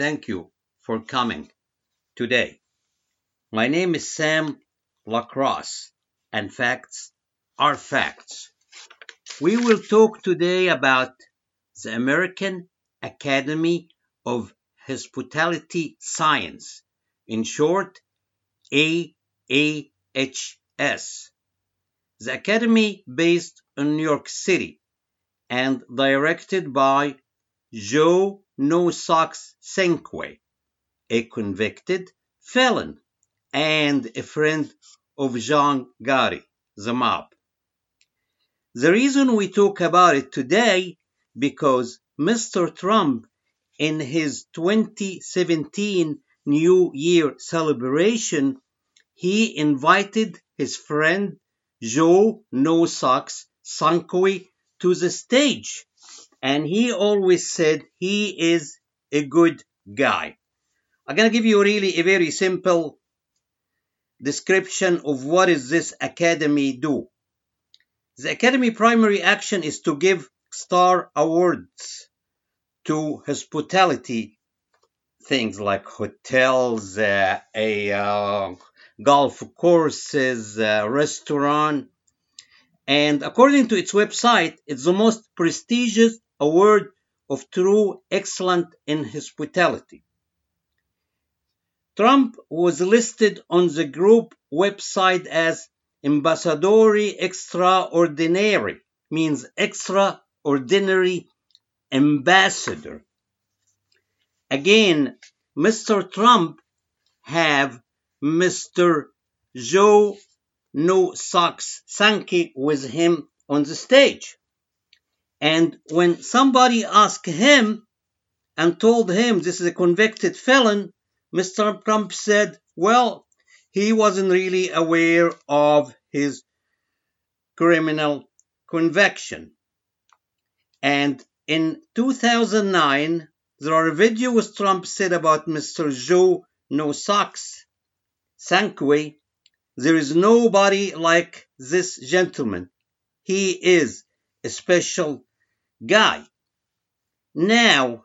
Thank you for coming today. My name is Sam Lacrosse, and facts are facts. We will talk today about the American Academy of Hospitality Science, in short, AAHS. The academy based in New York City and directed by Joe No Socks Cinque, a convicted felon and a friend of John Gotti, the mob. The reason we talk about it today because Mr. Trump in his 2017 New Year celebration, he invited his friend Joe No Socks Cinque to the stage. And he always said he is a good guy. I'm going to give you really a very simple description of what is this academy do. The academy primary action is to give star awards to hospitality things like hotels, uh, a uh, golf courses, uh, restaurant, and according to its website, it's the most prestigious award of true excellent in hospitality. Trump was listed on the group website as Ambassadori Extraordinary, means extraordinary ambassador. Again, Mr. Trump have Mr. Joe No Socks Cinque with him on the stage. And when somebody asked him and told him this is a convicted felon, Mr. Trump said, well, he wasn't really aware of his criminal conviction. And in 2009, there are videos Trump said about Mr. Joe No Socks Cinque. There is nobody like this gentleman. He is a special guy. Now,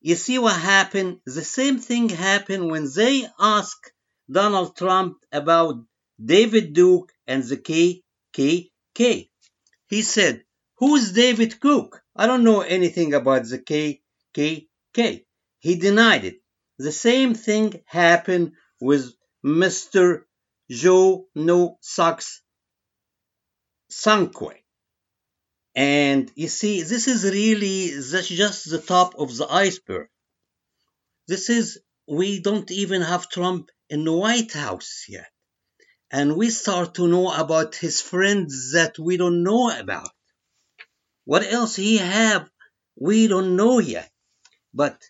you see what happened? The same thing happened when they asked Donald Trump about David Duke and the KKK. He said, Who's David Cook? I don't know anything about the KKK. He denied it. The same thing happened with Mr. Joe No Socks Cinque. And you see, this is really that's just the top of the iceberg. This is, we don't even have Trump in the White House yet. And we start to know about his friends that we don't know about. What else he have, we don't know yet. But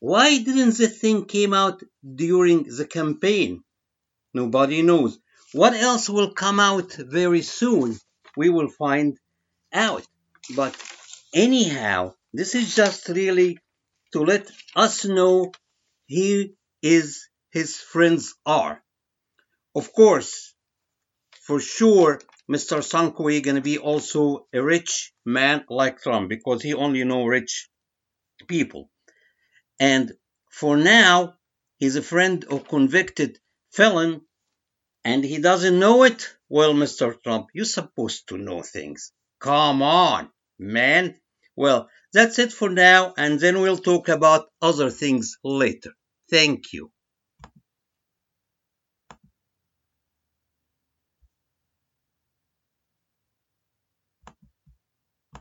why didn't the thing came out during the campaign? Nobody knows. What else will come out very soon? We will find out. But anyhow, this is just really to let us know he is his friends are. Of course, for sure, Mr. Cinque gonna be also a rich man like Trump because he only know rich people. And for now, he's a friend of convicted felon and he doesn't know it. Well, Mr. Trump, you're supposed to know things. Come on, man. Well, that's it for now, and then we'll talk about other things later. Thank you.